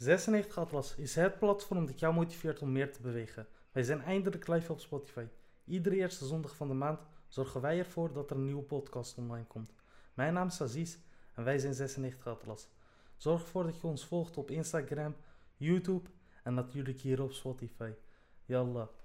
96 Atlas is het platform dat jou motiveert om meer te bewegen. Wij zijn eindelijk live op Spotify. Iedere eerste zondag van de maand zorgen wij ervoor dat er een nieuwe podcast online komt. Mijn naam is Aziz en wij zijn 96 Atlas. Zorg ervoor dat je ons volgt op Instagram, YouTube en natuurlijk hier op Spotify. Yallah.